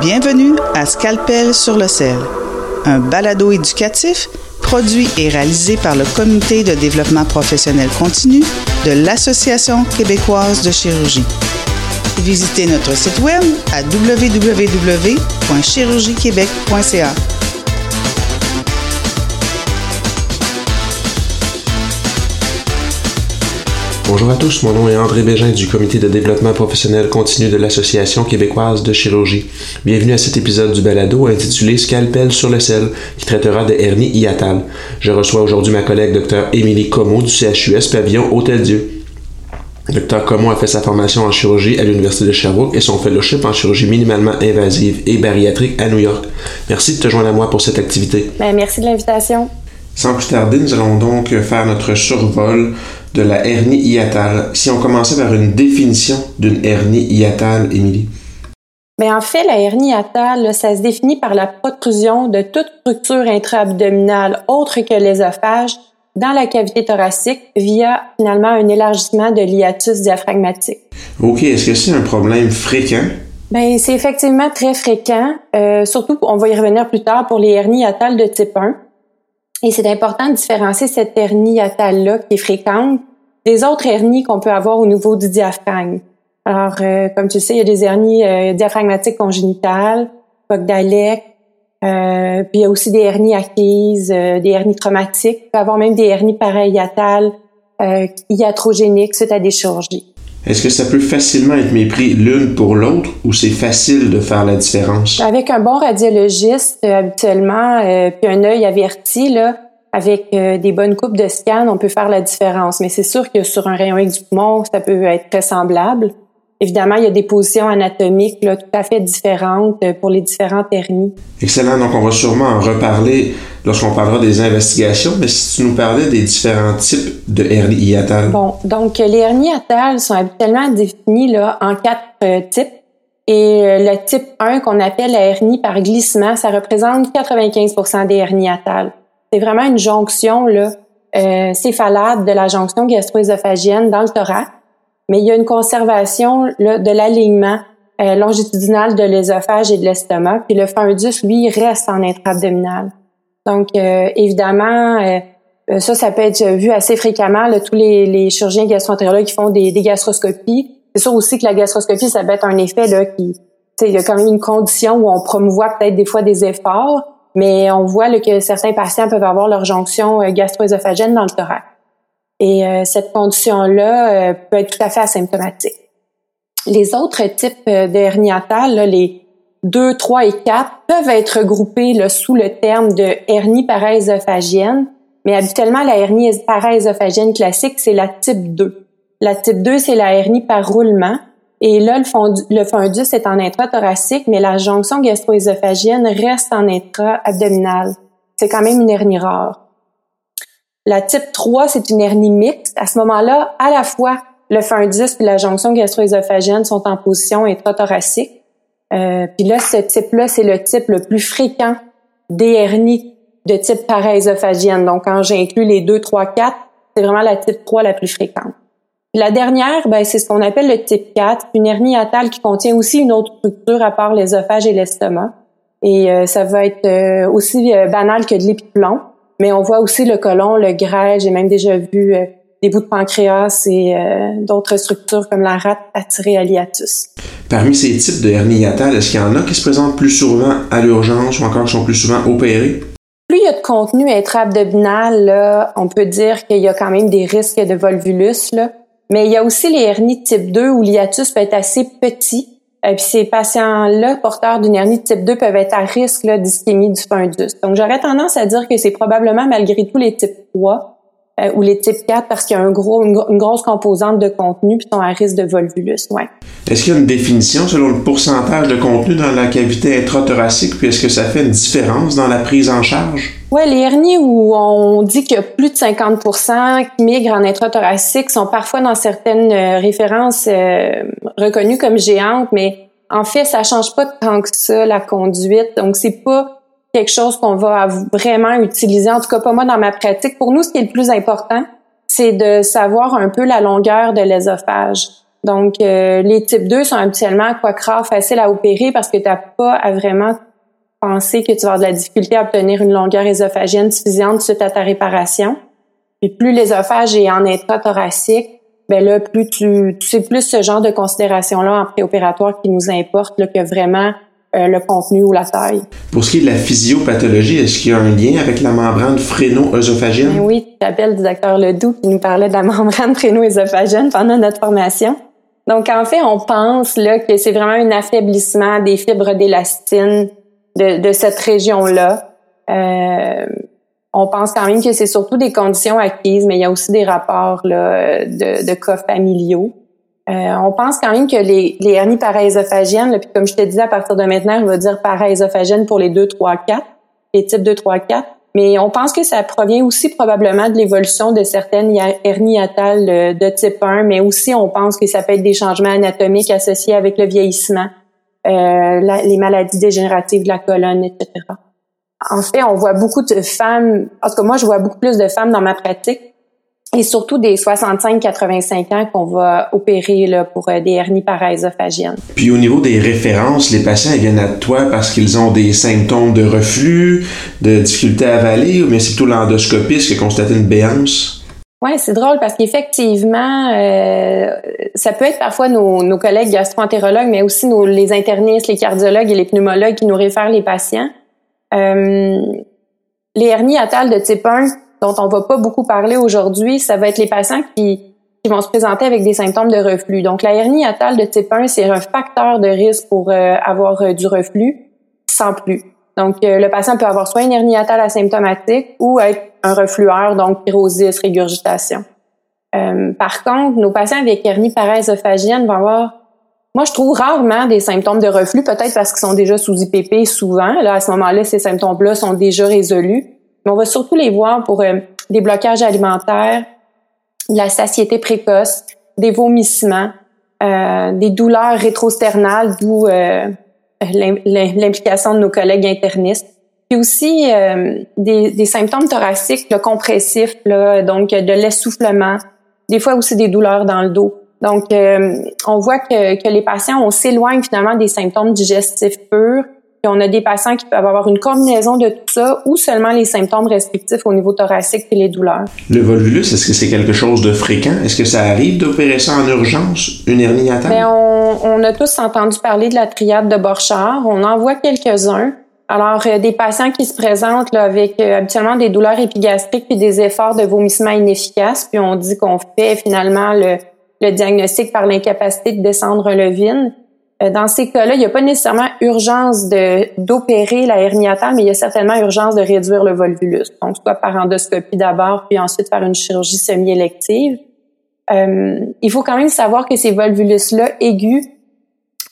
Bienvenue à Scalpel sur le sel, un balado éducatif produit et réalisé par le Comité de développement professionnel continu de l'Association québécoise de chirurgie. Visitez notre site web à www.chirurgiequebec.ca. Bonjour à tous, mon nom est André Bégin du comité de développement professionnel continu de l'Association québécoise de chirurgie. Bienvenue à cet épisode du balado intitulé Scalpel sur le sel qui traitera de hernie hiatale. Je reçois aujourd'hui ma collègue Dr Émilie Comeau du CHUS Pavillon Hôtel-Dieu. Dr Comeau a fait sa formation en chirurgie à l'Université de Sherbrooke et son fellowship en chirurgie minimalement invasive et bariatrique à New York. Merci de te joindre à moi pour cette activité. Ben, merci de l'invitation. Sans plus tarder, nous allons donc faire notre survol de la hernie hiatale. Si on commençait par une définition d'une hernie hiatale, Émilie. Mais en fait, la hernie hiatale, ça se définit par la protrusion de toute structure intra-abdominale autre que l'œsophage dans la cavité thoracique via finalement un élargissement de l'hiatus diaphragmatique. OK. Est-ce que c'est un problème fréquent? Ben, c'est effectivement très fréquent. Euh, surtout, on va y revenir plus tard pour les hernies hiatales de type 1. Et c'est important de différencier cette hernie hiatale-là qui est fréquente des autres hernies qu'on peut avoir au niveau du diaphragme. Alors, euh, comme tu sais, il y a des hernies euh, diaphragmatiques congénitales, Pogdalec, euh, puis il y a aussi des hernies acquises, euh, des hernies traumatiques. Il peut avoir même des hernies parahiatales, euh, iatrogéniques suite à des chirurgies. Est-ce que ça peut facilement être mépris l'une pour l'autre ou c'est facile de faire la différence? Avec un bon radiologiste, euh, habituellement, euh, puis un œil averti, là, avec euh, des bonnes coupes de scan, on peut faire la différence. Mais c'est sûr que sur un rayon X du poumon, ça peut être très semblable. Évidemment, il y a des positions anatomiques là, tout à fait différentes euh, pour les différentes hernies. Excellent. Donc, on va sûrement en reparler lorsqu'on parlera des investigations. Mais si tu nous parlais des différents types de hernies hiatales. Bon, donc les hernies hiatales sont habituellement définies là, en quatre euh, types. Et euh, le type 1 qu'on appelle la hernie par glissement, ça représente 95% des hernies hiatales. C'est vraiment une jonction là, euh, céphalade de la jonction gastro-œsophagienne dans le thorax mais il y a une conservation là, de l'alignement euh, longitudinal de l'œsophage et de l'estomac, puis le fundus, lui, reste en intra-abdominal. Donc, euh, évidemment, euh, ça, ça peut être vu assez fréquemment, là, tous les, les chirurgiens gastroentérologues qui font des, des gastroscopies. C'est sûr aussi que la gastroscopie, ça peut être un effet là, qui, il y a quand même une condition où on promouvoit peut-être des fois des efforts, mais on voit là, que certains patients peuvent avoir leur jonction gastro-œsophagène dans le thorax. Et euh, cette condition-là euh, peut être tout à fait asymptomatique. Les autres types euh, d'hernie les 2, 3 et 4, peuvent être regroupés là, sous le terme de hernie paraésophagienne, mais habituellement, la hernie paraésophagienne classique, c'est la type 2. La type 2, c'est la hernie par roulement. Et là, le, fond, le fundus est en intrathoracique, mais la jonction gastro-œsophagienne reste en intra-abdominal. C'est quand même une hernie rare. La type 3, c'est une hernie mixte. À ce moment-là, à la fois le fundus et la jonction gastro-œsophagienne sont en position intrathoracique. Euh, puis là, ce type-là, c'est le type le plus fréquent des hernies de type paraésophagienne. Donc, quand j'inclus les 2, 3, 4, c'est vraiment la type 3 la plus fréquente. la dernière, ben, c'est ce qu'on appelle le type 4, une hernie hiatale qui contient aussi une autre structure à part l'œsophage et l'estomac. Et euh, ça va être euh, aussi euh, banal que de l'épiplomb. Mais on voit aussi le côlon, le grêle. J'ai même déjà vu euh, des bouts de pancréas et euh, d'autres structures comme la rate attirée à l'hiatus. Parmi ces types de hernie hiatale, est-ce qu'il y en a qui se présentent plus souvent à l'urgence ou encore qui sont plus souvent opérés? Plus il y a de contenu intra-abdominal, là, on peut dire qu'il y a quand même des risques de volvulus. Là. Mais il y a aussi les hernies type 2 où l'hiatus peut être assez petit et euh, puis ces patients-là, porteurs d'une hernie type 2, peuvent être à risque d'ischémie du fundus. Donc j'aurais tendance à dire que c'est probablement malgré tout les types 3 euh, ou les types 4 parce qu'il y a un gros, une, grosse composante de contenu puis sont à risque de volvulus. Ouais. Est-ce qu'il y a une définition selon le pourcentage de contenu dans la cavité intrathoracique puis est-ce que ça fait une différence dans la prise en charge? Oui, les hernies où on dit qu'il y a plus de 50% qui migrent en intrathoracique sont parfois dans certaines euh, références euh, reconnues comme géantes, mais en fait, ça change pas tant que ça la conduite. Donc, c'est pas quelque chose qu'on va vraiment utiliser. En tout cas, pas moi dans ma pratique. Pour nous, ce qui est le plus important, c'est de savoir un peu la longueur de l'œsophage. Donc, les types 2 sont habituellement quoi rare, faciles à opérer parce que tu n'as pas à vraiment penser que tu vas avoir de la difficulté à obtenir une longueur ésophagienne suffisante suite à ta réparation. Puis plus l'œsophage est en intra-thoracique, ben là, plus tu, c'est plus ce genre de considération-là en préopératoire qui nous importe là, que vraiment euh, le contenu ou la taille. Pour ce qui est de la physiopathologie, est-ce qu'il y a un lien avec la membrane phréno-œsophagienne? Ben oui, tu appelles le docteur Ledoux qui nous parlait de la membrane phréno-œsophagienne pendant notre formation. Donc, en fait, on pense là, que c'est vraiment un affaiblissement des fibres d'élastine de, de cette région-là. Euh, on pense quand même que c'est surtout des conditions acquises, mais il y a aussi des rapports là, de, de cas familiaux. Euh, on pense quand même que les, hernies paraésophagiennes, puis comme je te disais, à partir de maintenant, on va dire paraésophagiennes pour les 2, 3, 4, les types 2, 3, 4. Mais on pense que ça provient aussi probablement de l'évolution de certaines hernies atales de type 1, mais aussi on pense que ça peut être des changements anatomiques associés avec le vieillissement, euh, les maladies dégénératives de la colonne, etc. En fait, on voit beaucoup de femmes, en tout cas moi, je vois beaucoup plus de femmes dans ma pratique et surtout des 65-85 ans qu'on va opérer là, pour euh, des hernies paraésophagiennes. Puis au niveau des références, les patients viennent à toi parce qu'ils ont des symptômes de reflux, de difficulté à avaler, mais c'est plutôt l'endoscopiste qui a constaté une béance? Oui, c'est drôle parce qu'effectivement, euh, ça peut être parfois nos, nos collègues gastroentérologues, mais aussi nos, les internistes, les cardiologues et les pneumologues qui nous réfèrent les patients. Euh, les hernies atales de type 1, dont on va pas beaucoup parler aujourd'hui, ça va être les patients qui, qui vont se présenter avec des symptômes de reflux. Donc, la hernie atale de type 1, c'est un facteur de risque pour euh, avoir euh, du reflux sans plus. Donc, le patient peut avoir soit une hernie atale asymptomatique ou être un reflueur, donc pyrosis, régurgitation. par contre, nos patients avec hernie paraésophagienne vont avoir moi, je trouve rarement des symptômes de reflux, peut-être parce qu'ils sont déjà sous IPP souvent. Là, à ce moment-là, ces symptômes-là sont déjà résolus. Mais on va surtout les voir pour euh, des blocages alimentaires, de la satiété précoce, des vomissements, euh, des douleurs rétrosternales, d'où euh, l'implication de nos collègues internistes. Puis aussi euh, des, des, symptômes thoraciques le compressifs, là, donc de l'essoufflement, des fois aussi des douleurs dans le dos. Donc, euh, on voit que, que, les patients, on s'éloigne finalement des symptômes digestifs purs. Puis on a des patients qui peuvent avoir une combinaison de tout ça ou seulement les symptômes restrictifs au niveau thoracique et les douleurs. Le volvulus, est-ce que c'est quelque chose de fréquent? Est-ce que ça arrive d'opérer ça en urgence, une hernie à Bien, on, on, a tous entendu parler de la triade de Borchardt. On en voit quelques-uns. Alors, euh, des patients qui se présentent là, avec euh, habituellement des douleurs épigastriques puis des efforts de vomissement inefficaces, puis on dit qu'on fait finalement le, le diagnostic par l'incapacité de descendre un levine. Euh, dans ces cas-là, il n'y a pas nécessairement urgence d'opérer la hernie atale, mais il y a certainement urgence de réduire le volvulus. Donc, soit par endoscopie d'abord, puis ensuite par une chirurgie semi-élective. Euh, il faut quand même savoir que ces volvulus-là aigus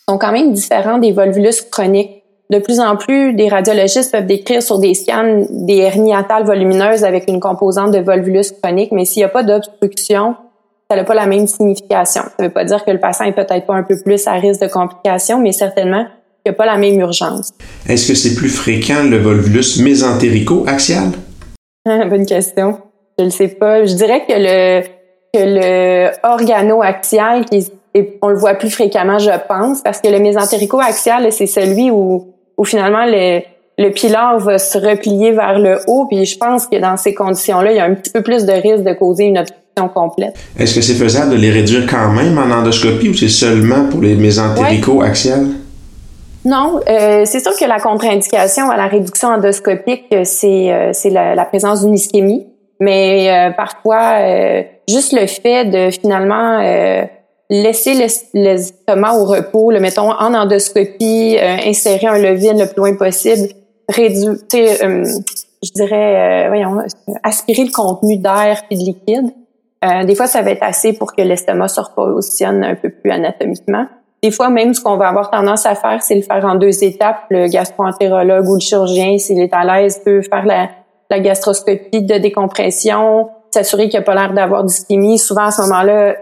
sont quand même différents des volvulus chroniques. De plus en plus, des radiologistes peuvent décrire sur des scans des hernies atales volumineuses avec une composante de volvulus chronique, mais s'il n'y a pas d'obstruction, ça n'a pas la même signification. Ça ne veut pas dire que le patient est peut-être pas un peu plus à risque de complications, mais certainement qu'il n'y a pas la même urgence. Est-ce que c'est plus fréquent le volvulus mésentérico-axial? Bonne question. Je ne sais pas. Je dirais que le, que le organo-axial, on le voit plus fréquemment, je pense, parce que le mésentérico-axial, c'est celui où, où finalement le, le pilar va se replier vers le haut, puis je pense que dans ces conditions-là, il y a un petit peu plus de risque de causer une complète. Est-ce que c'est faisable de les réduire quand même en endoscopie ou c'est seulement pour les mésentérico-axiales? Non, euh, c'est sûr que la contre-indication à la réduction endoscopique, euh, c'est euh, c'est la, présence d'une ischémie, mais parfois juste le fait de finalement laisser l'estomac au repos, le mettons en endoscopie, insérer un levine le plus loin possible, réduire, je dirais, voyons, aspirer le contenu d'air et de liquide. Euh, des fois, ça va être assez pour que l'estomac se repositionne un peu plus anatomiquement. Des fois, même ce qu'on va avoir tendance à faire, c'est le faire en deux étapes. Le gastroentérologue ou le chirurgien, s'il est à l'aise, peut faire la, la gastroscopie de décompression, s'assurer qu'il n'y a pas l'air d'avoir d'ischémie. Souvent, à ce moment-là,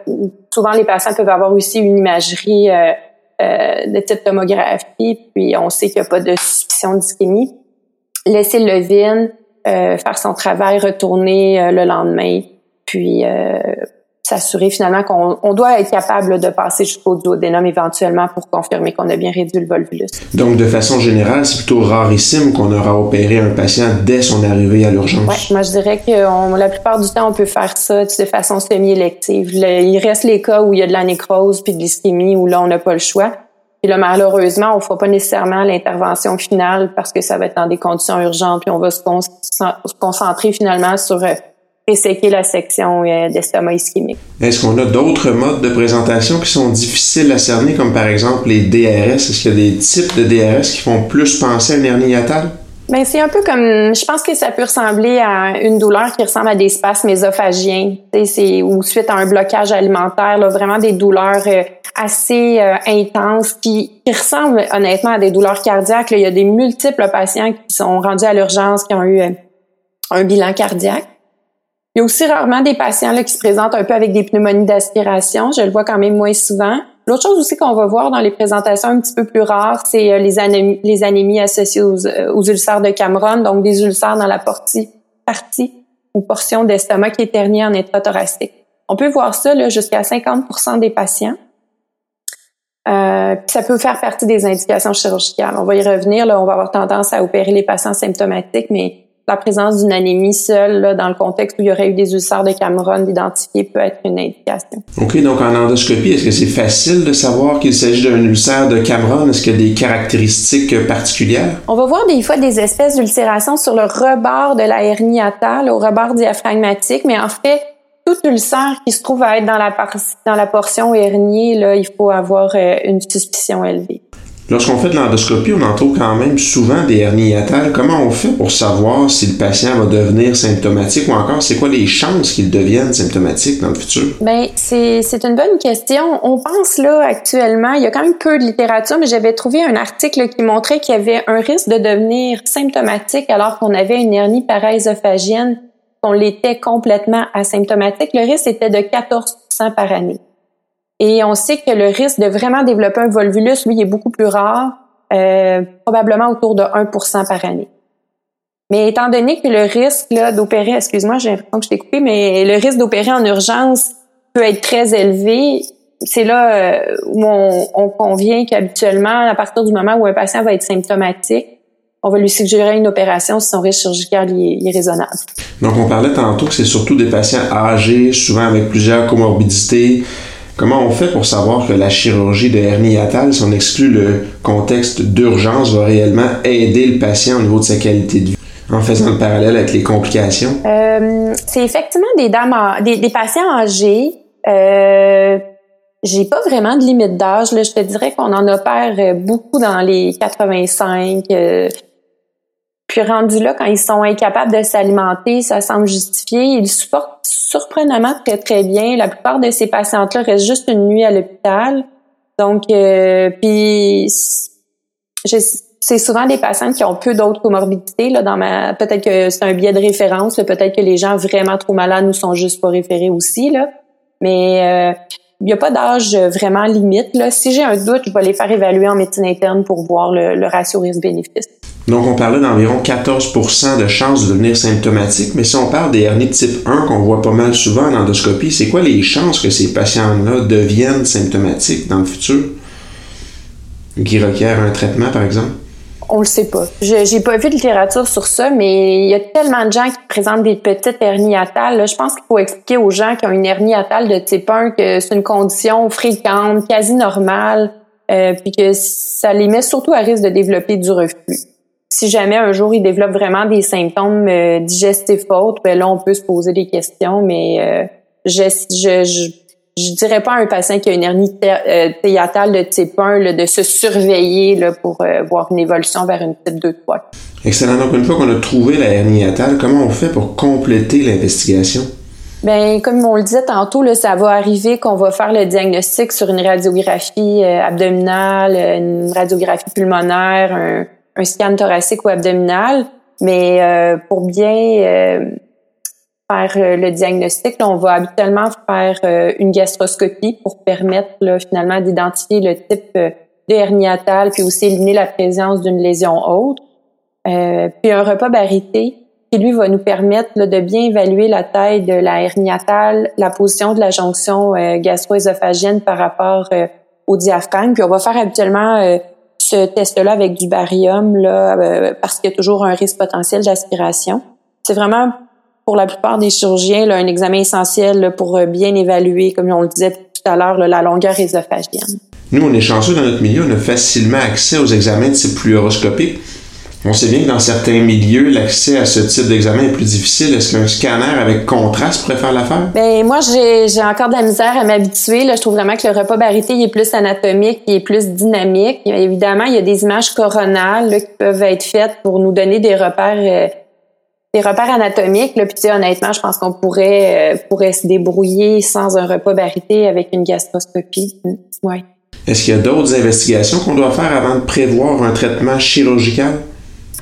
souvent les patients peuvent avoir aussi une imagerie euh, euh, de type tomographie, puis on sait qu'il n'y a pas de suspicion d'ischémie. Laisser le vin, faire son travail, retourner le lendemain puis euh, s'assurer finalement qu'on on doit être capable de passer jusqu'au duodénum éventuellement pour confirmer qu'on a bien réduit le volvulus. Donc, de façon générale, c'est plutôt rarissime qu'on aura opéré un patient dès son arrivée à l'urgence. Oui, moi je dirais que la plupart du temps, on peut faire ça de façon semi-élective. il reste les cas où il y a de la nécrose puis de l'ischémie où là, on n'a pas le choix. Puis là, malheureusement, on ne fera pas nécessairement l'intervention finale parce que ça va être dans des conditions urgentes, puis on va se, concentrer finalement sur resséquer la section euh, d'estomac ischémique? Est-ce qu'on a d'autres modes de présentation qui sont difficiles à cerner, comme par exemple les DRS? Est-ce qu'il y a des types de DRS qui font plus penser à une hernie hiatale? Ben, c'est un peu comme, je pense que ça peut ressembler à une douleur qui ressemble à des spasmes ésophagiens, c'est ou suite à un blocage alimentaire, là, vraiment des douleurs euh, assez euh, intenses qui, qui, ressemblent honnêtement à des douleurs cardiaques. Il y a des multiples patients qui sont rendus à l'urgence qui ont eu un bilan cardiaque. Il y a aussi rarement des patients là, qui se présentent un peu avec des pneumonies d'aspiration. Je le vois quand même moins souvent. L'autre chose aussi qu'on va voir dans les présentations un petit peu plus rares, c'est euh, les, anémies, associées euh, aux, ulcères de Cameron, donc des ulcères dans la partie, partie ou portion d'estomac qui est herniée en état thoracique. On peut voir ça jusqu'à 50% des patients. Euh, ça peut faire partie des indications chirurgicales. On va y revenir. Là, on va avoir tendance à opérer les patients symptomatiques, mais la présence d'une anémie seule, là, dans le contexte où il y aurait eu des ulcères de Cameron, d'identifier peut être une indication. OK, donc en endoscopie, est-ce que c'est facile de savoir qu'il s'agit d'un ulcère de Cameron? Est-ce qu'il y a des caractéristiques particulières? On va voir des fois des espèces d'ulcération sur le rebord de la hernie hiatale, au rebord diaphragmatique, mais en fait, tout ulcère qui se trouve à être dans la, dans la portion herniée, là, il faut avoir euh, une suspicion élevée. Lorsqu'on fait de l'endoscopie, on en trouve quand même souvent des hernies hiatales. Comment on fait pour savoir si le patient va devenir symptomatique ou encore c'est quoi les chances qu'il devienne symptomatique dans le futur? C'est, c'est une bonne question. On pense là actuellement, il y a quand même peu de littérature, mais j'avais trouvé un article qui montrait qu'il y avait un risque de devenir symptomatique alors qu'on avait une hernie paraésophagienne, qu'on l'était complètement asymptomatique. Le risque était de 14% par année. Et on sait que le risque de vraiment développer un volvulus, lui, est beaucoup plus rare, euh, probablement autour de 1 par année. Mais étant donné que le risque d'opérer, excuse-moi, j'ai l'impression que je t'ai coupé, mais le risque d'opérer en urgence peut être très élevé, c'est là euh, où on, on convient qu'habituellement, à partir du moment où un patient va être symptomatique, on va lui suggérer une opération si son risque chirurgical est, raisonnable. Donc, on parlait tantôt que c'est surtout des patients âgés, souvent avec plusieurs comorbidités, Comment on fait pour savoir que la chirurgie de hernie si on exclut le contexte d'urgence, va réellement aider le patient au niveau de sa qualité de vie? en faisant le parallèle avec les complications? Euh, c'est effectivement des dames, des, patients âgés. Euh, j'ai pas vraiment de limite d'âge. Je te dirais qu'on en opère beaucoup dans les 85, puis rendu là, quand ils sont incapables de s'alimenter, ça semble justifié. Ils supportent surprenamment très très bien. La plupart de ces patientes-là restent juste une nuit à l'hôpital. Donc, euh, puis c'est souvent des patients qui ont peu d'autres comorbidités. Là, dans ma, peut-être que c'est un biais de référence. Peut-être que les gens vraiment trop malades nous sont juste pas référés aussi. Là. Mais euh, il n'y a pas d'âge vraiment limite. Là. Si j'ai un doute, je vais les faire évaluer en médecine interne pour voir le, le ratio risque-bénéfice. Donc, on parlait d'environ 14% de chances de devenir symptomatique, mais si on parle des hernies de type 1 qu'on voit pas mal souvent en endoscopie, c'est quoi les chances que ces patients-là deviennent symptomatiques dans le futur? Qui requièrent un traitement, par exemple? On le sait pas. J'ai pas vu de littérature sur ça, mais il y a tellement de gens qui présentent des petites hernies atales. je pense qu'il faut expliquer aux gens qui ont une hernie atale de type 1 que c'est une condition fréquente, quasi normale, euh, puis que ça les met surtout à risque de développer du reflux si jamais un jour il développe vraiment des symptômes euh, digestifs autres, ben là on peut se poser des questions, mais euh, je, je, je, je dirais pas à un patient qui a une hernie euh, théatale de type 1 de se surveiller là, pour voir une évolution vers une type 2 3. Excellent. Donc une fois qu'on a trouvé la hernie hiatale, comment on fait pour compléter l'investigation? Ben, comme on le disait tantôt, là, ça va arriver qu'on va faire le diagnostic sur une radiographie abdominale, une radiographie pulmonaire, un, un scan thoracique ou abdominal, mais euh, pour bien euh, faire euh, le diagnostic, on va habituellement faire une gastroscopie pour permettre finalement d'identifier le type de hernie puis aussi éliminer la présence d'une lésion autre. puis un repas barité. manométrie, lui, va nous permettre de bien évaluer la taille de la hernie hiatale, la position de la jonction euh, gastro-ésophagienne par rapport euh, au diaphragme. Puis on va faire habituellement euh, ce test-là avec du barium là, parce qu'il y a toujours un risque potentiel d'aspiration. C'est vraiment pour la plupart des chirurgiens là, un examen essentiel pour bien évaluer, comme on le disait tout à l'heure, la longueur ésophagienne. Nous, on est chanceux dans notre milieu, on a facilement accès aux examens de type fluoroscopique. On sait bien que dans certains milieux, l'accès à ce type d'examen est plus difficile. Est-ce qu'un scanner avec contraste pourrait faire l'affaire? Ben moi, j'ai encore de la misère à m'habituer. Je trouve vraiment que le repas barité il est plus anatomique, il est plus dynamique. Évidemment, il y a des images coronales qui peuvent être faites pour nous donner des repères euh, des repères anatomiques. Là, puis honnêtement, je pense qu'on pourrait euh, pourrait se débrouiller sans un repas barité avec une gastroscopie. Ouais. Est-ce qu'il y a d'autres investigations qu'on doit faire avant de prévoir un traitement chirurgical?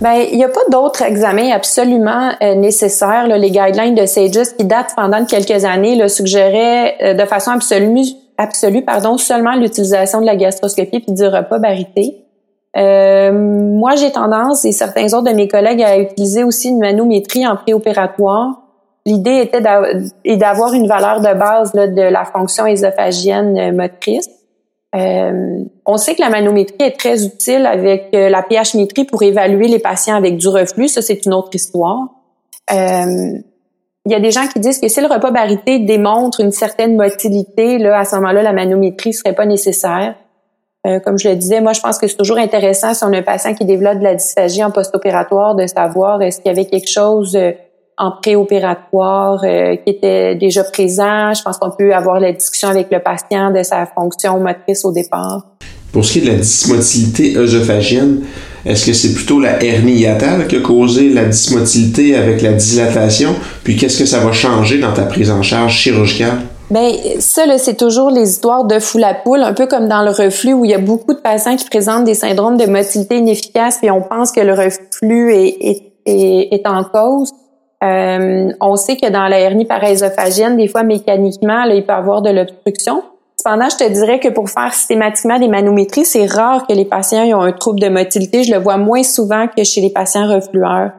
Ben, il n'y a pas d'autres examens absolument euh, nécessaires. Les guidelines de SAGES qui datent pendant quelques années le suggéraient euh, de façon absolue, absolue pardon, seulement l'utilisation de la gastroscopie puis du repas barité. Euh, moi, j'ai tendance, et certains autres de mes collègues, à utiliser aussi une manométrie en préopératoire. L'idée était d'avoir une valeur de base là, de la fonction ésophagienne motrice. Euh, on sait que la manométrie est très utile avec euh, la pH-métrie pour évaluer les patients avec du reflux. Ça, c'est une autre histoire. Euh, il y a des gens qui disent que si le repas barité démontre une certaine motilité, là, à ce moment-là, la manométrie serait pas nécessaire. comme je le disais, moi, je pense que c'est toujours intéressant si on a un patient qui développe de la dysphagie en post-opératoire de savoir est-ce qu'il y avait quelque chose en préopératoire euh, qui était déjà présent. Je pense qu'on peut avoir la discussion avec le patient de sa fonction motrice au départ. Pour ce qui est de la dysmotilité œsophagienne, est-ce que c'est plutôt la hernie hiatale qui a causé la dysmotilité avec la dilatation? Puis qu'est-ce que ça va changer dans ta prise en charge chirurgicale? Ben ça c'est toujours les histoires de fou la poule, un peu comme dans le reflux où il y a beaucoup de patients qui présentent des syndromes de motilité inefficace puis on pense que le reflux est, est, est en cause. Euh, on sait que dans la hernie parésophagienne, des fois mécaniquement, là, il peut y avoir de l'obstruction. Cependant, je te dirais que pour faire systématiquement des manométries, c'est rare que les patients aient un trouble de motilité. Je le vois moins souvent que chez les patients reflueurs.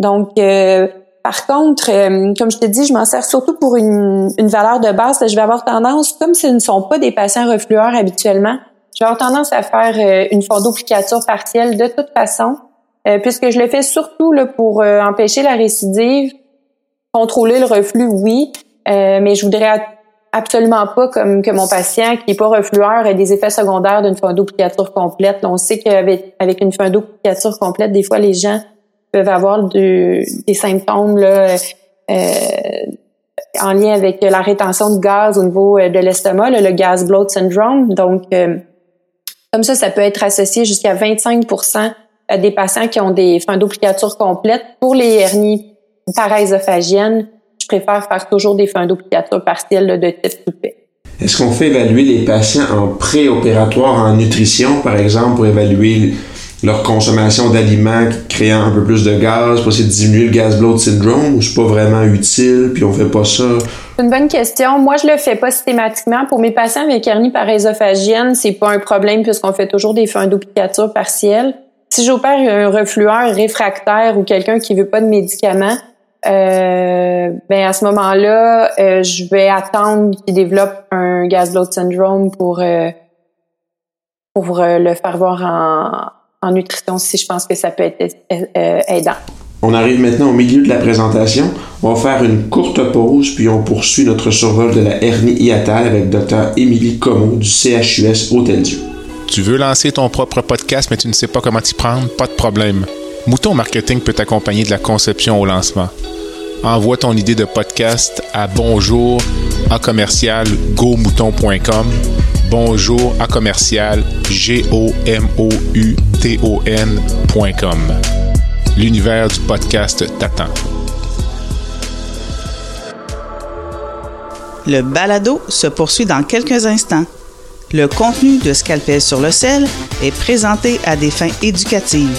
Donc, euh, par contre, euh, comme je te dis, je m'en sers surtout pour une, une valeur de base. je vais avoir tendance, comme ce ne sont pas des patients reflueurs habituellement, je vais avoir tendance à faire une fondoplicature partielle de toute façon euh, puisque je le fais surtout là, pour euh, empêcher la récidive, contrôler le reflux, oui, euh, mais je voudrais absolument pas comme que mon patient qui est pas reflueur ait des effets secondaires d'une fundoplicature complète. on sait qu'avec avec une fundoplicature complète, des fois les gens peuvent avoir des symptômes là, en lien avec la rétention de gaz au niveau de l'estomac, le gas bloat syndrome. Donc, comme ça, ça peut être associé jusqu'à 25 des patients qui ont des fins d'obligature complètes. Pour les hernies paraésophagiennes, je préfère faire toujours des fins d'obligature partielles de type soupé. Est-ce qu'on fait évaluer les patients en préopératoire en nutrition, par exemple, pour évaluer leur consommation d'aliments créant un peu plus de gaz pour essayer de diminuer le gas bloat syndrome ou c'est pas vraiment utile puis on fait pas ça? C'est une bonne question. Moi, je le fais pas systématiquement. Pour mes patients avec hernie parésophagienne, c'est pas un problème puisqu'on fait toujours des fins d'obligature partielles. Si j'opère un reflueur réfractaire ou quelqu'un qui veut pas de médicaments, euh, ben à ce moment-là, euh, je vais attendre qu'il développe un gas bloat syndrome pour euh, pour le faire voir en, en, nutrition si je pense que ça peut être aidant. On arrive maintenant au milieu de la présentation. On va faire une courte pause, puis on poursuit notre survol de la hernie hiatale avec Dr. Émilie Como du CHUS Hôtel-Dieu. Tu veux lancer ton propre podcast, mais tu ne sais pas comment t'y prendre? Pas de problème. Mouton Marketing peut t'accompagner de la conception au lancement. Envoie ton idée de podcast à bonjour à commercial bonjour à commercial g o. L'univers du podcast t'attend. Le balado se poursuit dans quelques instants. Le contenu de Scalpel sur le sel est présenté à des fins éducatives.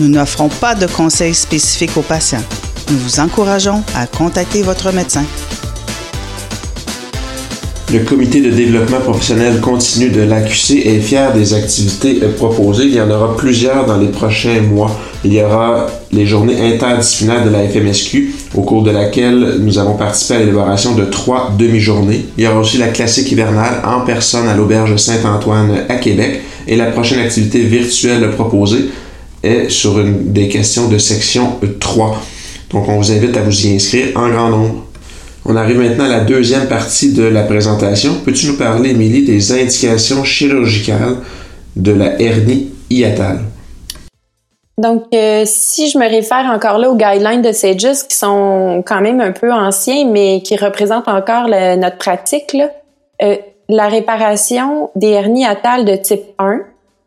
Nous n'offrons pas de conseils spécifiques aux patients. Nous vous encourageons à contacter votre médecin. Le comité de développement professionnel continu de l'AQC est fier des activités proposées. Il y en aura plusieurs dans les prochains mois. Il y aura les journées interdisciplinaires de la FMSQ, au cours de laquelle nous avons participé à l'élaboration de trois demi-journées. Il y aura aussi la classique hivernale en personne à l'Auberge Saint-Antoine à Québec. Et la prochaine activité virtuelle proposée est sur une des questions de section 3. Donc on vous invite à vous y inscrire en grand nombre. On arrive maintenant à la deuxième partie de la présentation. Peux-tu nous parler, Émilie, des indications chirurgicales de la hernie hiatale? Donc, euh, si je me réfère encore là aux guidelines de SAGES qui sont quand même un peu anciens, mais qui représentent encore notre pratique, euh, la réparation des hernies hiatales de type 1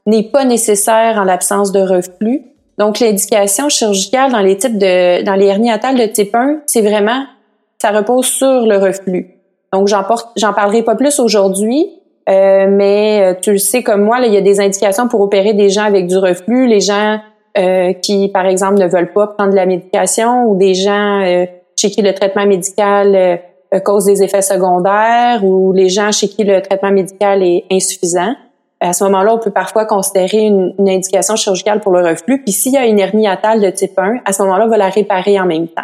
n'est pas nécessaire en l'absence de reflux. Donc, l'indication chirurgicale dans les types de dans les hernies hiatales de type 1, c'est vraiment ça repose sur le reflux. Donc, j'en j'en parlerai pas plus aujourd'hui, euh, mais euh, tu le sais comme moi, là, il y a des indications pour opérer des gens avec du reflux, les gens euh, qui, par exemple, ne veulent pas prendre de la médication ou des gens chez qui le traitement médical cause des effets secondaires ou les gens chez qui le traitement médical est insuffisant. À ce moment-là, on peut parfois considérer une, une indication chirurgicale pour le reflux. Puis s'il y a une hernie hiatale de type 1, à ce moment-là, on va la réparer en même temps.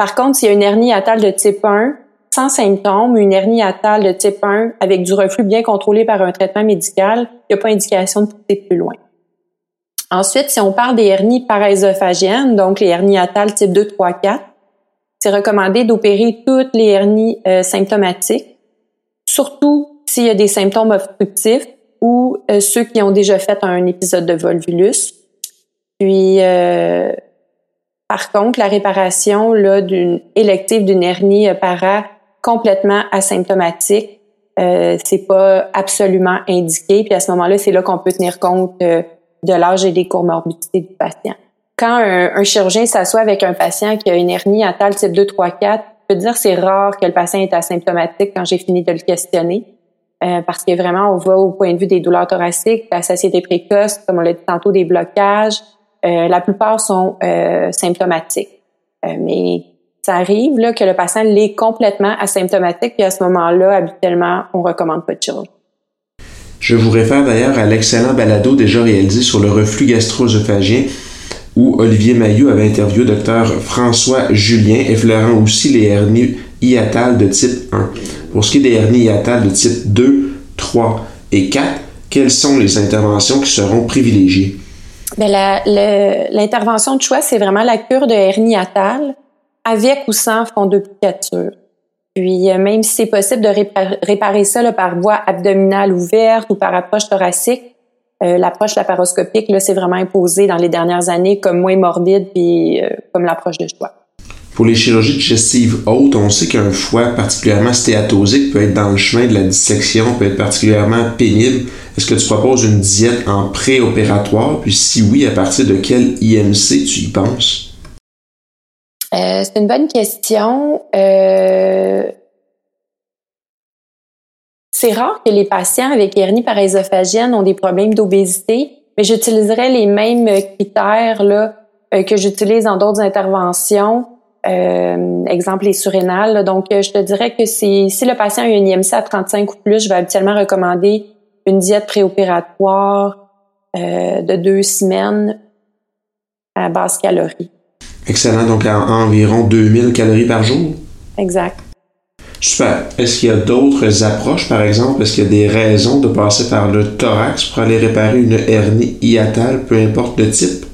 Par contre, s'il y a une hernie hiatale de type 1 sans symptômes, une hernie hiatale de type 1 avec du reflux bien contrôlé par un traitement médical, il n'y a pas indication de pousser plus loin. Ensuite, si on parle des hernies paraésophagiennes, donc les hernies hiatales type 2, 3, 4, c'est recommandé d'opérer toutes les hernies euh, symptomatiques, surtout s'il y a des symptômes obstructifs ou euh, ceux qui ont déjà fait un épisode de volvulus. Puis, euh, par contre, la réparation là d'une élective d'une hernie para complètement asymptomatique, euh, c'est pas absolument indiqué. Puis à ce moment-là, c'est là, qu'on peut tenir compte euh, de l'âge et des comorbidités du patient. Quand un, chirurgien s'assoit avec un patient qui a une hernie atale type 2, 3, 4, je peux dire c'est rare que le patient est asymptomatique quand j'ai fini de le questionner. Euh, parce que vraiment, on va au point de vue des douleurs thoraciques, la satiété précoce, comme on l'a dit tantôt, des blocages, euh, la plupart sont euh, symptomatiques. Euh, mais ça arrive là, que le patient l'est complètement asymptomatique, puis à ce moment-là, habituellement, on recommande pas de chirurgie. Je vous réfère d'ailleurs à l'excellent balado déjà réalisé sur le reflux gastro-œsophagien où Olivier Mailloux avait interviewé Dr François Julien, effleurant aussi les hernies hiatales de type 1. Pour ce qui est des hernies hiatales de type 2, 3 et 4, quelles sont les interventions qui seront privilégiées? Ben, l'intervention de choix, c'est vraiment la cure de hernie hiatale avec ou sans fond de plicature. Puis euh, même si c'est possible de réparer, ça par voie abdominale ouverte ou par approche thoracique, euh, l'approche laparoscopique, là, c'est vraiment imposé dans les dernières années comme moins morbide puis euh, comme l'approche de choix. Pour les chirurgies digestives hautes, on sait qu'un foie particulièrement stéatosique peut être dans le chemin de la dissection, peut être particulièrement pénible. Est-ce que tu proposes une diète en préopératoire? Puis si oui, à partir de quel IMC tu y penses? Euh, c'est une bonne question. Euh, c'est rare que les patients avec hernie paraésophagienne ont des problèmes d'obésité, mais j'utiliserai les mêmes critères là, euh, que j'utilise dans d'autres interventions. Euh, exemple, les surrénales. Donc, je te dirais que si, si le patient a une IMC à 35 ou plus, je vais habituellement recommander une diète préopératoire euh, de deux semaines à basse calorie. Excellent. Donc, à environ 2000 calories par jour? Exact. Super. Est-ce qu'il y a d'autres approches, par exemple? Est-ce qu'il y a des raisons de passer par le thorax pour aller réparer une hernie hiatale, peu importe le type?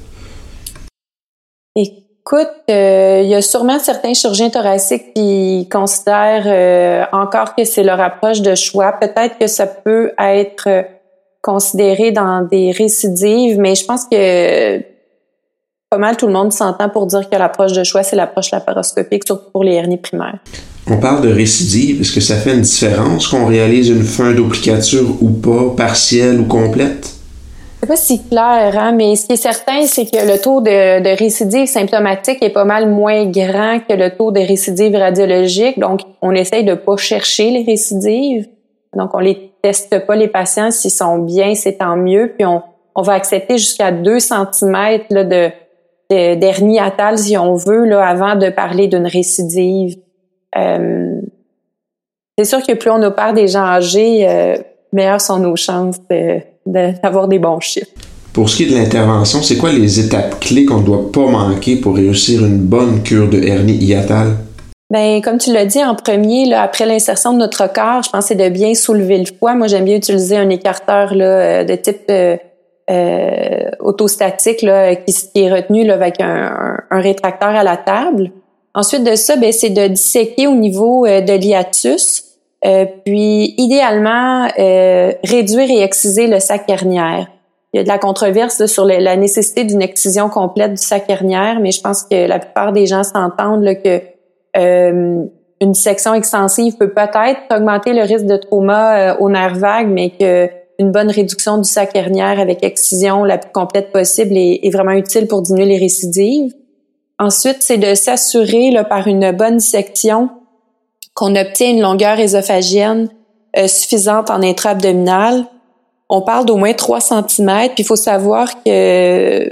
Écoute, euh, il y a sûrement certains chirurgiens thoraciques qui considèrent euh, encore que c'est leur approche de choix. Peut-être que ça peut être considéré dans des récidives, mais je pense que pas mal tout le monde s'entend pour dire que l'approche de choix, c'est l'approche laparoscopique, surtout pour les hernies primaires. On parle de récidive. Est-ce que ça fait une différence qu'on réalise une fin d'obligature ou pas, partielle ou complète? C'est pas si clair, hein, mais ce qui est certain, c'est que le taux de, de, récidive symptomatique est pas mal moins grand que le taux de récidive radiologique. Donc, on essaye de pas chercher les récidives. Donc, on les teste pas les patients. S'ils sont bien, c'est tant mieux. Puis, on, on va accepter jusqu'à 2 cm là, de d'hernie atale, si on veut, là, avant de parler d'une récidive. Euh, c'est sûr que plus on opère des gens âgés, euh, meilleures sont nos chances d'avoir des bons chiffres. Pour ce qui est de l'intervention, c'est quoi les étapes clés qu'on ne doit pas manquer pour réussir une bonne cure de hernie hiatale? Ben, comme tu l'as dit en premier, là, après l'insertion de notre corps, je pense que c'est de bien soulever le foie. Moi, j'aime bien utiliser un écarteur là, euh, de type euh, euh, autostatique là, qui, est retenu là, avec un, un, rétracteur à la table. Ensuite de ça, ben, c'est de disséquer au niveau de l'hiatus, puis idéalement réduire et exciser le sac hernière. Il y a de la controverse sur la nécessité d'une excision complète du sac hernière, mais je pense que la plupart des gens s'entendent que euh, une section extensive peut peut-être augmenter le risque de trauma euh, au nerf vague, mais que une bonne réduction du sac hernière avec excision la plus complète possible est, vraiment utile pour diminuer les récidives. Ensuite, c'est de s'assurer par une bonne section qu'on obtient une longueur ésophagienne euh, suffisante en intra-abdominal. On parle d'au moins 3 cm, puis il faut savoir que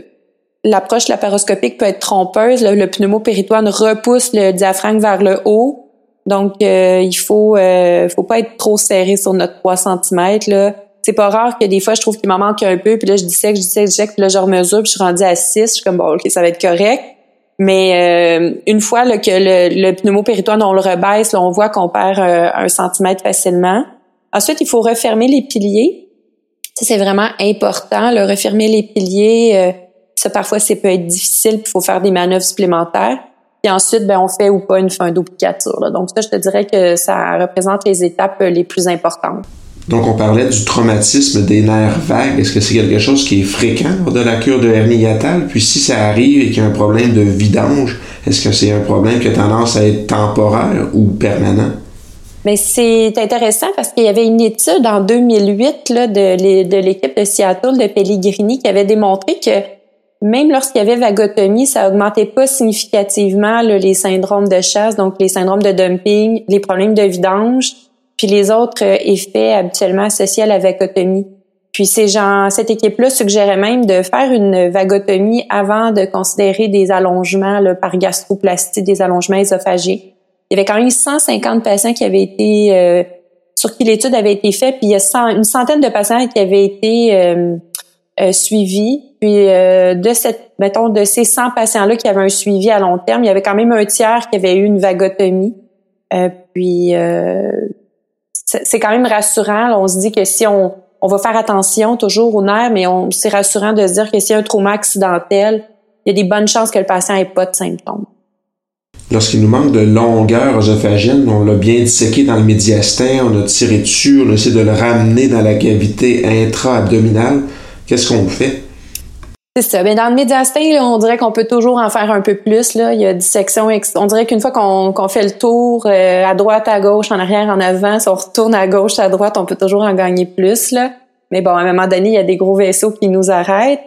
l'approche laparoscopique peut être trompeuse. Le, le pneumopéritoine repousse le diaphragme vers le haut. Donc, euh, il faut euh, faut pas être trop serré sur notre 3 cm. Là. C'est pas rare que des fois, je trouve qu'il m'en manque un peu. Puis là, je dissèque, je dissèque, je dissèque. Puis là, je remesure. Puis je suis rendue à 6. Je suis comme, bon, OK, ça va être correct. Mais euh, une fois là, que le, le pneumopéritoine, on le rebaisse, là, on voit qu'on perd un centimètre facilement. Ensuite, il faut refermer les piliers. Ça, c'est vraiment important. Là, refermer les piliers ça, parfois, c'est peut être difficile, il faut faire des manœuvres supplémentaires. Puis ensuite, ben, on fait ou pas une fin d'obligature. Donc ça, je te dirais que ça représente les étapes les plus importantes. Donc, on parlait du traumatisme des nerfs vagues. Est-ce que c'est quelque chose qui est fréquent de la cure de hernie? Puis si ça arrive et qu'il y a un problème de vidange, est-ce que c'est un problème qui a tendance à être temporaire ou permanent? Mais c'est intéressant parce qu'il y avait une étude en 2008 là, de l'équipe de Seattle de Pellegrini qui avait démontré que même lorsqu'il y avait vagotomie, ça augmentait pas significativement les syndromes de chasse, donc les syndromes de dumping, les problèmes de vidange, puis les autres euh, effets habituellement associés à la vagotomie. Puis ces gens, cette équipe-là suggérait même de faire une vagotomie avant de considérer des allongements par gastroplastie, des allongements ésophagiques. Il y avait quand même 150 patients qui avaient été euh, sur qui l'étude avait été faite, puis il y a une centaine de patients qui avaient été euh, euh, suivi. Puis euh, de cette, mettons, de ces 100 patients-là qui avaient un suivi à long terme, il y avait quand même un tiers qui avait eu une vagotomie. Euh, puis c'est quand même rassurant. on se dit que si on, on va faire attention toujours aux nerfs, mais c'est rassurant de se dire que s'il y a un trauma accidentel, il y a des bonnes chances que le patient ait pas de symptômes. Lorsqu'il nous manque de longueur œsophagienne, on l'a bien disséqué dans le médiastin, on a tiré dessus, on a essayé de le ramener dans la cavité intra-abdominale. Qu'est-ce qu'on fait? C'est ça. Ben dans le médiastin, on dirait qu'on peut toujours en faire un peu plus. Là. Il y a dissection. On dirait qu'une fois qu'on fait le tour euh, à droite, à gauche, en arrière, en avant, si on retourne à gauche, à droite, on peut toujours en gagner plus. Là. Mais bon, à un moment donné, il y a des gros vaisseaux qui nous arrêtent.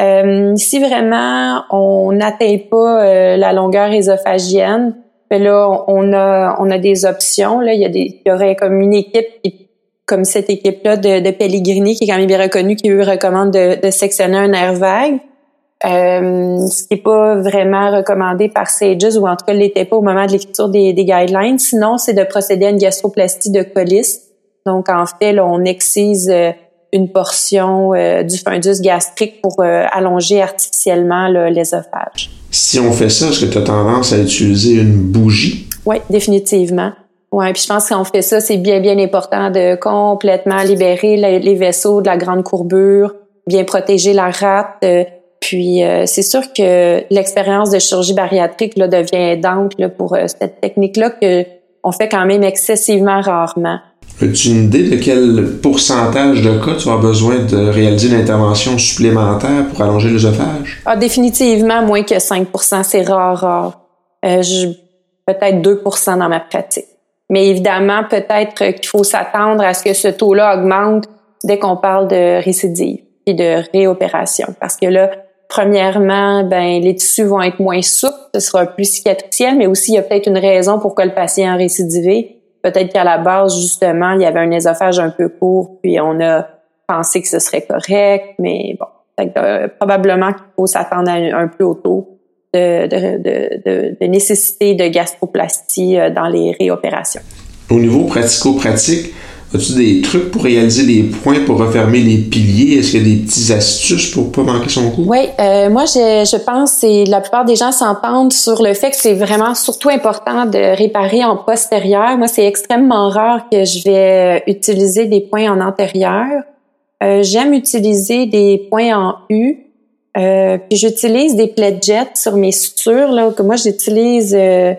Euh, si vraiment on n'atteint pas euh, la longueur ésophagienne, ben là, on a on a des options. Là, il y a des, il y aurait comme une équipe qui comme cette équipe-là de, de, Pellegrini, qui est quand même bien reconnue, qui eux recommande de, de sectionner un nerf vague. Euh, ce qui n'est pas vraiment recommandé par SAGES, ou en tout cas l'était pas au moment de l'écriture des, des, guidelines. Sinon, c'est de procéder à une gastroplastie de colis. Donc, en fait, là, on excise euh, une portion euh, du fundus gastrique pour euh, allonger artificiellement l'ésophage. Si on fait ça, est-ce que tu as tendance à utiliser une bougie? Oui, définitivement. Ouais, puis je pense qu'on fait ça, c'est bien bien important de complètement libérer les, vaisseaux de la grande courbure, bien protéger la rate. Euh, puis euh, c'est sûr que l'expérience de chirurgie bariatrique là, devient aidante là, pour euh, cette technique-là que on fait quand même excessivement rarement. As-tu une idée de quel pourcentage de cas tu as besoin de réaliser une intervention supplémentaire pour allonger l'œsophage? Ah, définitivement moins que 5% c'est rare, rare. peut-être 2 dans ma pratique. Mais évidemment, peut-être qu'il faut s'attendre à ce que ce taux-là augmente dès qu'on parle de récidive et de réopération. Parce que là, premièrement, ben les tissus vont être moins souples, ce sera plus cicatriciel, mais aussi il y a peut-être une raison pour que le patient a récidivé. Peut-être qu'à la base, justement, il y avait un ésophage un peu court, puis on a pensé que ce serait correct, mais bon, euh, probablement qu'il faut s'attendre à un, plus haut taux de, de, de, de, nécessité de gastroplastie euh, dans les réopérations. Au niveau pratico-pratique, As-tu des trucs pour réaliser les points pour refermer les piliers? Est-ce qu'il y a des petites astuces pour pas manquer son coup? Oui, euh, moi je, je pense que la plupart des gens s'entendent sur le fait que c'est vraiment surtout important de réparer en postérieur. Moi, c'est extrêmement rare que je vais utiliser des points en antérieur. Euh, J'aime utiliser des points en U. Euh, puis j'utilise des jet sur mes sutures là que moi j'utilise euh,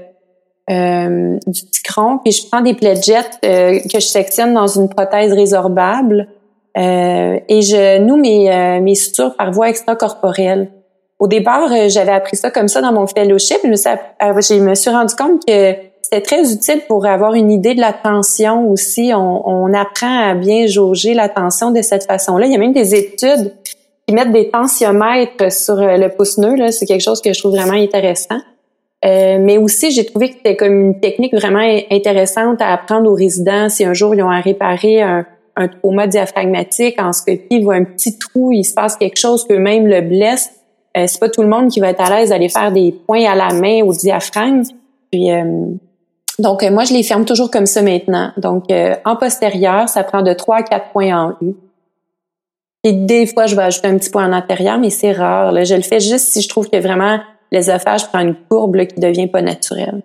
euh, du ticron, puis je prends des pledgettes euh, que je sectionne dans une prothèse résorbable euh, et je noue mes, mes sutures par voie extracorporelle. Au départ, j'avais appris ça comme ça dans mon fellowship, mais je me suis rendu compte que c'était très utile pour avoir une idée de la tension aussi. On, on apprend à bien jauger la tension de cette façon-là. Il y a même des études qui mettent des tensiomètres sur le pouce-nœud. C'est quelque chose que je trouve vraiment intéressant. Euh, mais aussi, j'ai trouvé que c'était comme une technique vraiment intéressante à apprendre aux résidents si un jour ils ont à réparer un, un trauma diaphragmatique en scopie, ils voient un petit trou, il se passe quelque chose qu'eux-mêmes le blesse. Euh, c'est pas tout le monde qui va être à l'aise d'aller faire des points à la main au diaphragme. Puis euh, donc moi je les ferme toujours comme ça maintenant. Donc en postérieur, ça prend de 3 à 4 points en U. Et des fois je vais ajouter un petit point en antérieur, mais c'est rare. Là. Je le fais juste si je trouve que vraiment l'œsophage prend une courbe qui devient pas naturelle.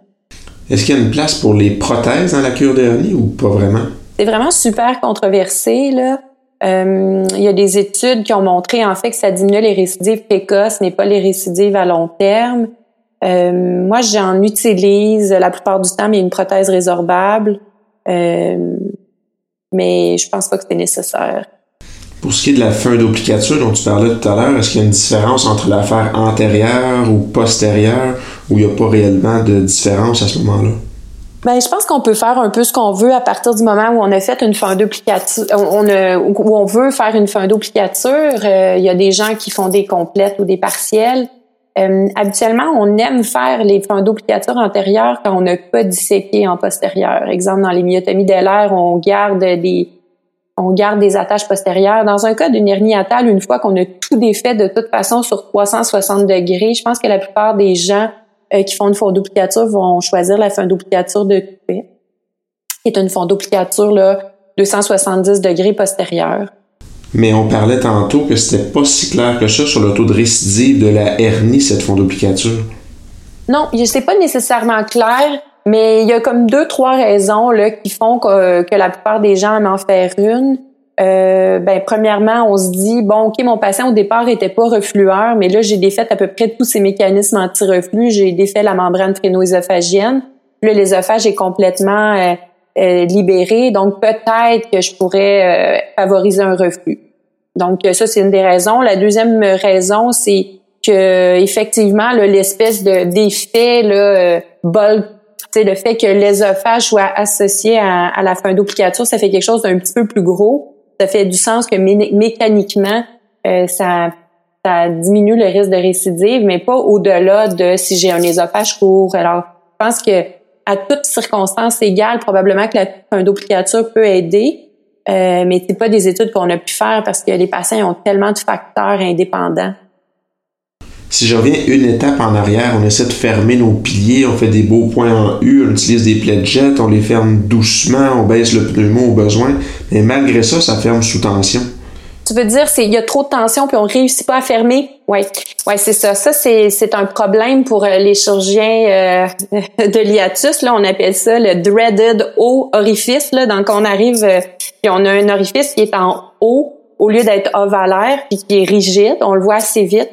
Est-ce qu'il y a une place pour les prothèses dans la cure d'hernie ou pas vraiment? C'est vraiment super controversé. Là. Euh, il y a des études qui ont montré en fait que ça diminue les récidives précoces, mais pas les récidives à long terme. Euh, moi, j'en utilise la plupart du temps, mais une prothèse résorbable. Euh, mais je pense pas que c'est nécessaire. Pour ce qui est de la fin d'applicature dont tu parlais tout à l'heure, est-ce qu'il y a une différence entre l'affaire antérieure ou postérieure ou il n'y a pas réellement de différence à ce moment-là? Ben, je pense qu'on peut faire un peu ce qu'on veut à partir du moment où on a fait une fin d'applicature, on où on veut faire une fin d'applicature. Euh, il y a des gens qui font des complètes ou des partiels. Euh, habituellement, on aime faire les fins d'applicature antérieures quand on n'a pas disséqué en postérieur. Exemple, dans les myotomies l'air, on garde des on garde des attaches postérieures. Dans un cas d'une hernie atale, une fois qu'on a tout défait de toute façon sur 360 degrés, je pense que la plupart des gens euh, qui font une fondoplicature vont choisir la fondoplicature de coupé, qui est une fondoplicature là 270 degrés postérieure. Mais on parlait tantôt que c'était pas si clair que ça sur le taux de récidive de la hernie, cette fondoplicature. Non, c'est pas nécessairement clair. Mais il y a comme deux, trois raisons là, qui font que, que la plupart des gens en faire une. Euh, ben, premièrement, on se dit, bon, OK, mon patient au départ était pas reflueur, mais là, j'ai défait à peu près tous ces mécanismes anti-reflux. J'ai défait la membrane phréno-ésophagienne. Là, est complètement euh, euh, libéré, donc peut-être que je pourrais euh, favoriser un reflux. Donc, ça, c'est une des raisons. La deuxième raison, c'est que effectivement, l'espèce de d'effet là, bol le fait que l'œsophage soit associé à, la fin d'applicature, ça fait quelque chose d'un petit peu plus gros. Ça fait du sens que mécaniquement, euh, ça, diminue le risque de récidive, mais pas au-delà de si j'ai un œsophage court. Alors, je pense que à toutes circonstances égales, probablement que la fin d'applicature peut aider, euh, mais c'est pas des études qu'on a pu faire parce que les patients ont tellement de facteurs indépendants. Si je reviens une étape en arrière, on essaie de fermer nos piliers, on fait des beaux points en U, on utilise des jet, on les ferme doucement, on baisse le pneumo au besoin, mais malgré ça, ça ferme sous tension. Tu veux dire, c'est il y a trop de tension puis on réussit pas à fermer? Ouais, ouais, c'est ça. Ça c'est un problème pour euh, les chirurgiens euh, de l'hiatus. Là, on appelle ça le dreaded haut orifice. Là, donc on arrive euh, puis on a un orifice qui est en haut au lieu d'être ovalaire puis qui est rigide. On le voit assez vite.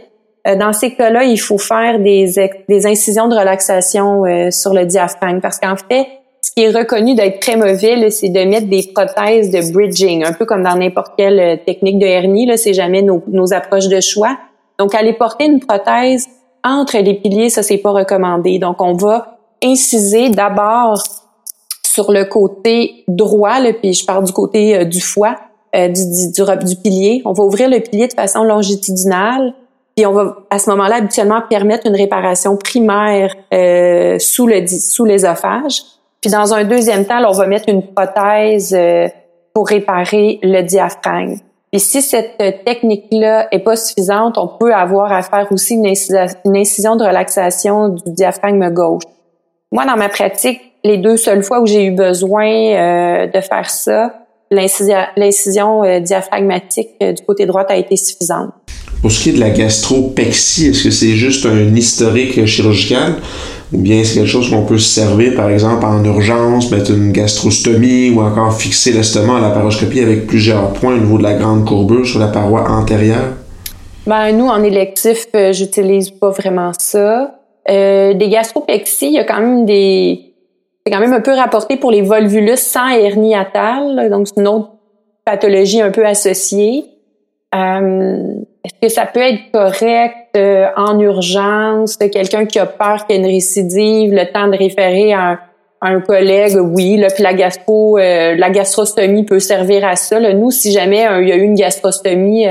Euh, dans ces cas-là, il faut faire des, des incisions de relaxation euh, sur le diaphragme parce qu'en fait, ce qui est reconnu d'être très mauvais, c'est de mettre des prothèses de bridging, un peu comme dans n'importe quelle euh, technique de hernie. C'est jamais nos, nos approches de choix. Donc, aller porter une prothèse entre les piliers, ça c'est pas recommandé. Donc, on va inciser d'abord sur le côté droit, là, puis je parle du côté du foie, du, du, du, pilier. On va ouvrir le pilier de façon longitudinale puis on va à ce moment-là habituellement permettre une réparation primaire euh, sous le sous l'œsophage. Puis dans un deuxième temps, on va mettre une prothèse euh, pour réparer le diaphragme. Puis si cette technique-là est pas suffisante, on peut avoir à faire aussi une une incision de relaxation du diaphragme gauche. Moi, dans ma pratique, les deux seules fois où j'ai eu besoin euh, de faire ça, l'incision euh, diaphragmatique euh, du côté droit a été suffisante. Pour ce qui est de la gastropexie, est-ce que c'est juste un historique chirurgical? Ou bien c'est quelque chose qu'on peut se servir, par exemple, en urgence, mettre une gastrostomie ou encore fixer l'estomac à la paroscopie avec plusieurs points au niveau de la grande courbure sur la paroi antérieure? Ben, nous, en électif, j'utilise pas vraiment ça. Euh, des gastropexies, il y a quand même des c'est quand même un peu rapporté pour les volvulus sans hernie atale, donc c'est une autre pathologie un peu associée. Euh, est-ce que ça peut être correct euh, en urgence, quelqu'un qui a peur qu'il y ait une récidive, le temps de référer à un, collègue, oui, là, puis la gastro, euh, la gastrostomie peut servir à ça. Nous, si jamais il y a eu une gastrostomie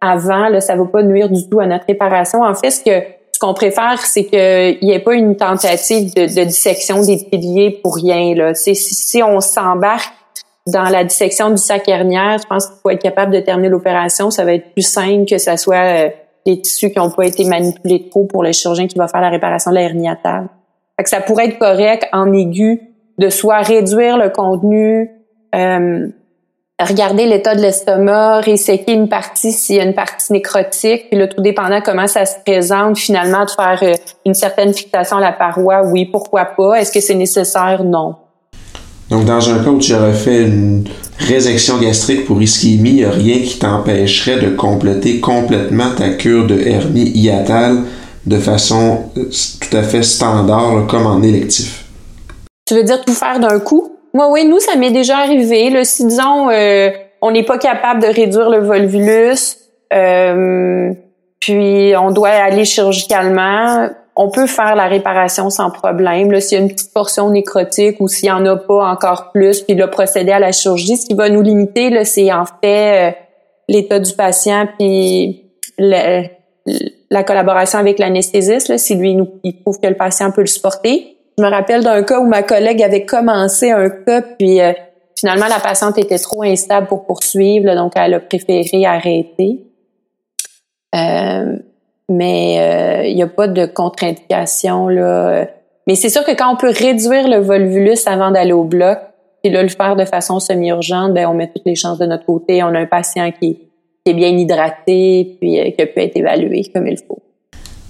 avant, là, ça ne va pas nuire du tout à notre réparation. En fait, ce que ce qu'on préfère, c'est qu'il n'y ait pas une tentative de, dissection des piliers pour rien. Là. Si, si on s'embarque dans la dissection du sac hernière, je pense qu'il faut être capable de terminer l'opération. Ça va être plus simple que ce soit euh, les tissus qui n'ont pas été manipulés trop pour le chirurgien qui va faire la réparation de la atale. que ça pourrait être correct en aigu de soit réduire le contenu, euh, regarder l'état de l'estomac, réséquer une partie s'il y a une partie nécrotique, puis là, tout dépendant comment ça se présente, finalement, de faire euh, une certaine fixation à la paroi, oui, pourquoi pas? Est-ce que c'est nécessaire? Non. Donc, dans un cas où tu aurais fait une résection gastrique pour ischémie, il rien qui t'empêcherait de compléter complètement ta cure de hernie hiatale de façon euh, tout à fait standard, comme en électif. Tu veux dire tout faire d'un coup? Moi, oui, nous, ça m'est déjà arrivé. Là, si, disons, euh, on n'est pas capable de réduire le volvulus, euh, puis on doit aller chirurgicalement, on peut faire la réparation sans problème. S'il y a une petite portion nécrotique ou s'il n'y en a pas encore plus, puis là, procéder à la chirurgie. Ce qui va nous limiter, là, c'est en fait euh, l'état du patient, puis la collaboration avec l'anesthésiste, si lui nous, il trouve que le patient peut le supporter. Je me rappelle d'un cas où ma collègue avait commencé un cas, puis euh, finalement la patiente était trop instable pour poursuivre, donc elle a préféré arrêter. Euh, mais euh, il n'y a pas de contre-indication. Mais c'est sûr que quand on peut réduire le volvulus avant d'aller au bloc, puis là le faire de façon semi-urgente, ben on met toutes les chances de notre côté. On a un patient qui, est bien hydraté, puis qui peut être évalué comme il faut.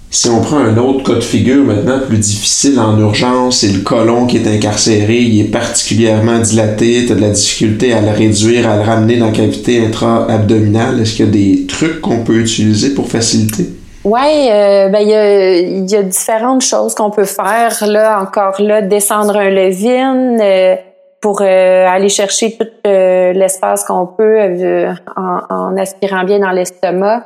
Si on prend un autre cas de figure maintenant plus difficile en urgence, c'est le colon qui est incarcéré, il est particulièrement dilaté, tu as de la difficulté à le réduire, à le ramener dans la cavité intra-abdominale. Est-ce qu'il y a des trucs qu'on peut utiliser pour faciliter? Oui, euh, ben, il y a, différentes choses qu'on peut faire. Là, encore là, descendre un levine euh, pour euh, aller chercher tout l'espace qu'on peut en, en, aspirant bien dans l'estomac.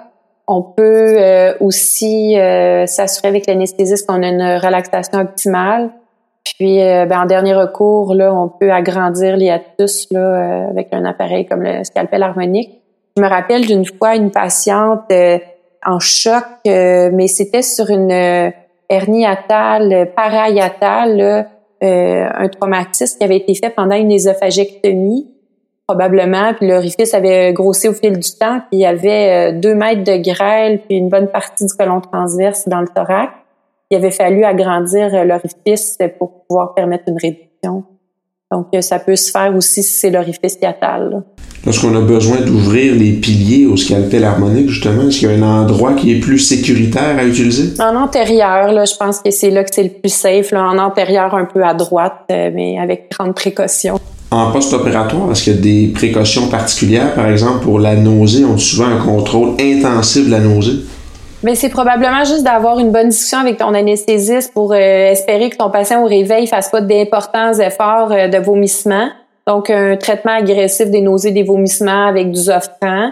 On peut euh, aussi euh, s'assurer avec l'anesthésiste qu'on a une relaxation optimale. Puis, euh, ben, en dernier recours, là, on peut agrandir l'hiatus là, avec un appareil comme le scalpel harmonique. Je me rappelle d'une fois une patiente en choc, mais c'était sur une hernie atale, parahiatale, un traumatisme qui avait été fait pendant une ésophagectomie probablement. Puis l'orifice avait grossi au fil du temps, puis il y avait euh, deux mètres de grêle, puis une bonne partie du colon transverse dans le thorax. Il avait fallu agrandir euh, l'orifice pour pouvoir permettre une réduction. Donc, euh, ça peut se faire aussi si c'est l'orifice hiatal. Lorsqu'on a besoin d'ouvrir les piliers au scalpel harmonique, justement, est-ce qu'il y a un endroit qui est plus sécuritaire à utiliser? En antérieur, là, je pense que c'est là que c'est le plus safe. Là, en antérieur, un peu à droite, mais avec grande précaution. En post-opératoire, est-ce qu'il y a des précautions particulières, par exemple, pour la nausée? On a souvent un contrôle intensif de la nausée. Mais c'est probablement juste d'avoir une bonne discussion avec ton anesthésiste pour euh, espérer que ton patient au réveil fasse pas d'importants efforts euh, de vomissement. Donc, un traitement agressif des nausées, des vomissements avec du Zofran.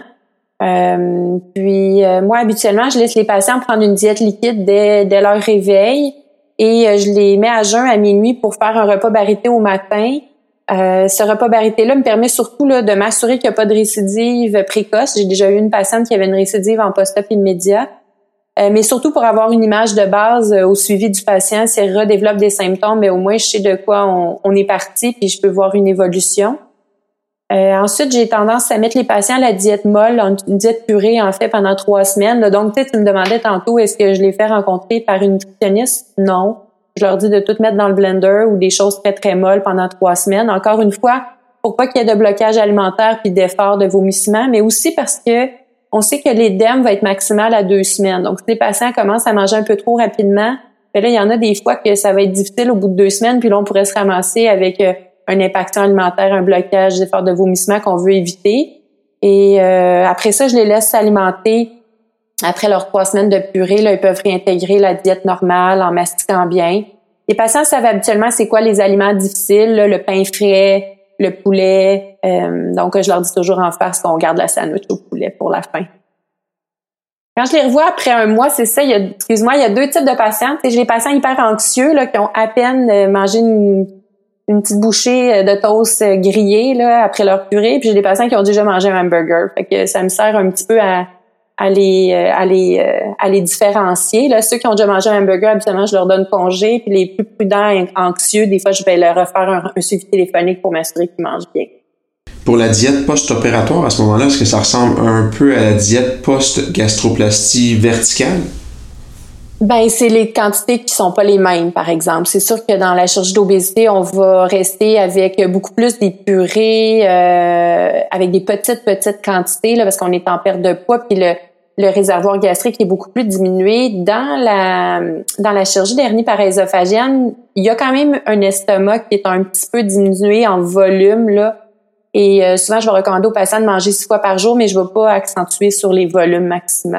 Euh, puis, moi, habituellement, je laisse les patients prendre une diète liquide dès, dès leur réveil et je les mets à jeun à minuit pour faire un repas barité au matin euh, ce repas barité-là me permet surtout là, de m'assurer qu'il n'y a pas de récidive précoce. J'ai déjà eu une patiente qui avait une récidive en post-op immédiat. Euh, mais surtout pour avoir une image de base euh, au suivi du patient, s'il redéveloppe des symptômes, mais au moins je sais de quoi on, est parti, puis je peux voir une évolution. ensuite, j'ai tendance à mettre les patients à la diète molle, une diète purée en fait pendant trois semaines. Donc, tu, tu me demandais tantôt, est-ce que je les fais rencontrer par une nutritionniste? Non je leur dis de tout mettre dans le blender ou des choses très très molles pendant trois semaines. Encore une fois, pour pas qu'il y ait de blocage alimentaire puis d'effort de vomissement, mais aussi parce que on sait que l'édème va être maximal à deux semaines. Donc, si les patients commencent à manger un peu trop rapidement, ben là, il y en a des fois que ça va être difficile au bout de deux semaines, puis là, on pourrait se ramasser avec euh, un impact alimentaire, un blocage, d'effort de vomissement qu'on veut éviter. Et euh, après ça, je les laisse s'alimenter. Après leurs trois semaines de purée, là, ils peuvent réintégrer la diète normale en mastiquant bien. Les patients savent habituellement c'est quoi les aliments difficiles, le pain frais, le poulet. Euh, donc, je leur dis toujours en face qu'on garde la sandwich au poulet pour la fin. Quand je les revois après un mois, c'est ça, excuse-moi, il y a deux types de patients. J'ai les patients hyper anxieux là, qui ont à peine euh, mangé une, petite bouchée euh, de toast grillé là, après leur purée, puis j'ai des patients qui ont déjà mangé un hamburger. Fait que ça me sert un petit peu à, à les, à les, à les différencier. Là, ceux qui ont déjà mangé un hamburger, habituellement, je leur donne congé. Puis les plus prudents et anxieux, des fois, je vais leur refaire un, un suivi téléphonique pour m'assurer qu'ils mangent bien. Pour la diète post-opératoire, à ce moment-là, est-ce que ça ressemble un peu à la diète post-gastroplastie verticale? Ben, c'est les quantités qui sont pas les mêmes, par exemple. C'est sûr que dans la chirurgie d'obésité, on va rester avec beaucoup plus des purées, euh, avec des petites, petites quantités, là, parce qu'on est en perte de poids, puis le, le réservoir gastrique est beaucoup plus diminué. Dans la, dans la chirurgie d'hernie parésophagienne, il y a quand même un estomac qui est un petit peu diminué en volume, là, et euh, souvent, je vais recommander aux patients de manger six fois par jour, mais je ne vais pas accentuer sur les volumes maximaux.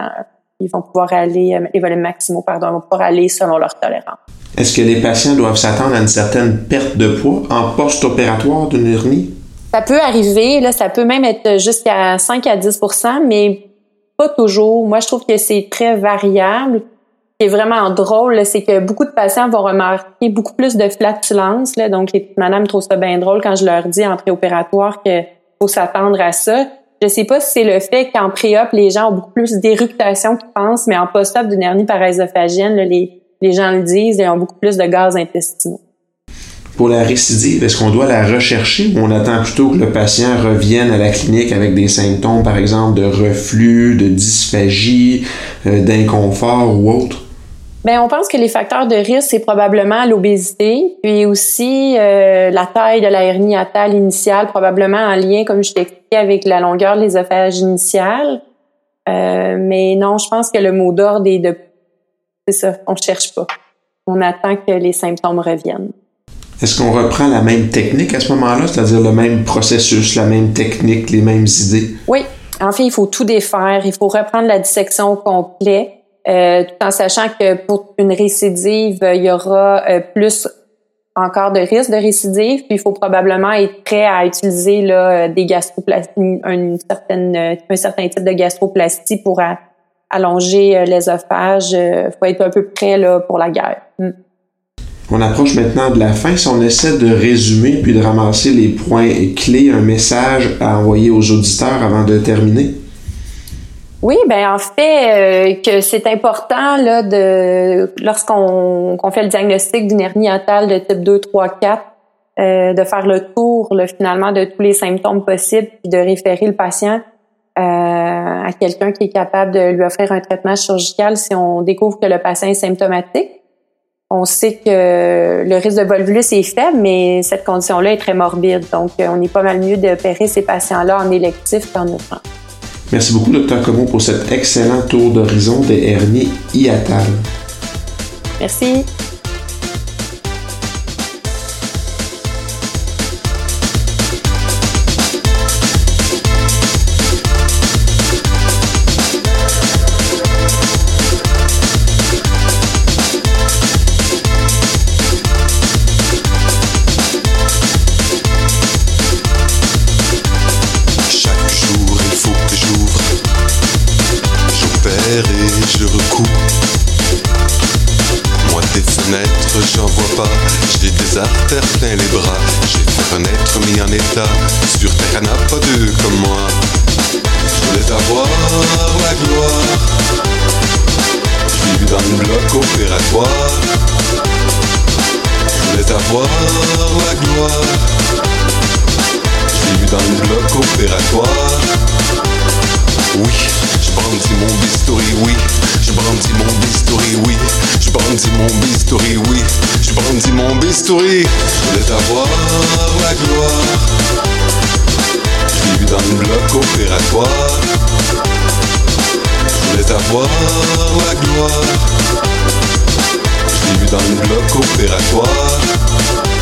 Ils vont pouvoir aller, euh, les volumes maximaux, pardon, vont pouvoir aller selon leur tolérance. Est-ce que les patients doivent s'attendre à une certaine perte de poids en post-opératoire d'une hernie? Ça peut arriver, là, ça peut même être jusqu'à 5 à 10% mais pas toujours. Moi, je trouve que c'est très variable qui est vraiment drôle, c'est que beaucoup de patients vont remarquer beaucoup plus de flatulence. Là, donc, les madames trouvent ça bien drôle quand je leur dis en préopératoire qu'il faut s'attendre à ça. Je sais pas si c'est le fait qu'en pré-op, les gens ont beaucoup plus d'éructation qu'ils pensent, mais en post-op d'une hernie parésophagienne, les, les gens le disent, ils ont beaucoup plus de gaz intestinaux. Pour la récidive, est-ce qu'on doit la rechercher ou on attend plutôt que le patient revienne à la clinique avec des symptômes, par exemple, de reflux, de dysphagie, euh, d'inconfort ou autre? Bien, on pense que les facteurs de risque, c'est probablement l'obésité, puis aussi euh, la taille de la hernie atale initiale, probablement en lien, comme je t'ai expliqué, avec la longueur de l'ésophage initial. Euh, mais non, je pense que le mot d'ordre est de... C'est ça, on cherche pas. On attend que les symptômes reviennent. Est-ce qu'on reprend la même technique à ce moment-là, c'est-à-dire le même processus, la même technique, les mêmes idées? Oui. En fait, il faut tout défaire. Il faut reprendre la dissection au complet. Euh, tout en sachant que pour une récidive, il y aura euh, plus encore de risque de récidive, puis il faut probablement être prêt à utiliser là, des gastroplasties, une certaine, un certain type de gastroplastie pour allonger l'ésophage. Il faut être un peu prêt là, pour la guerre. Mm. On approche maintenant de la fin. Si on essaie de résumer puis de ramasser les points clés, un message à envoyer aux auditeurs avant de terminer? Oui, ben en fait euh, que c'est important là de lorsqu'on fait le diagnostic d'une hernie atale de type 2, 3, 4 de faire le tour là, finalement de tous les symptômes possibles puis de référer le patient euh, à quelqu'un qui est capable de lui offrir un traitement chirurgical si on découvre que le patient est symptomatique. On sait que le risque de volvulus est faible, mais cette condition-là est très morbide. Donc, on est pas mal mieux d'opérer ces patients-là en électif qu'en urgence. Merci beaucoup, Dr. Como, pour cet excellent tour d'horizon des hernies hiatales. Merci. y'en a pas deux comme moi. Je voulais avoir la gloire. Je vis dans le bloc opératoire. Je voulais avoir la gloire. Je vis dans le bloc opératoire. Oui, je brandis mon bistouri, oui. Je brandis mon bistouri, oui. Je brandis mon bistouri, oui. Je brandis mon bistouri. Je savoir la gloire. Je l'ai vu dans le bloc opératoire.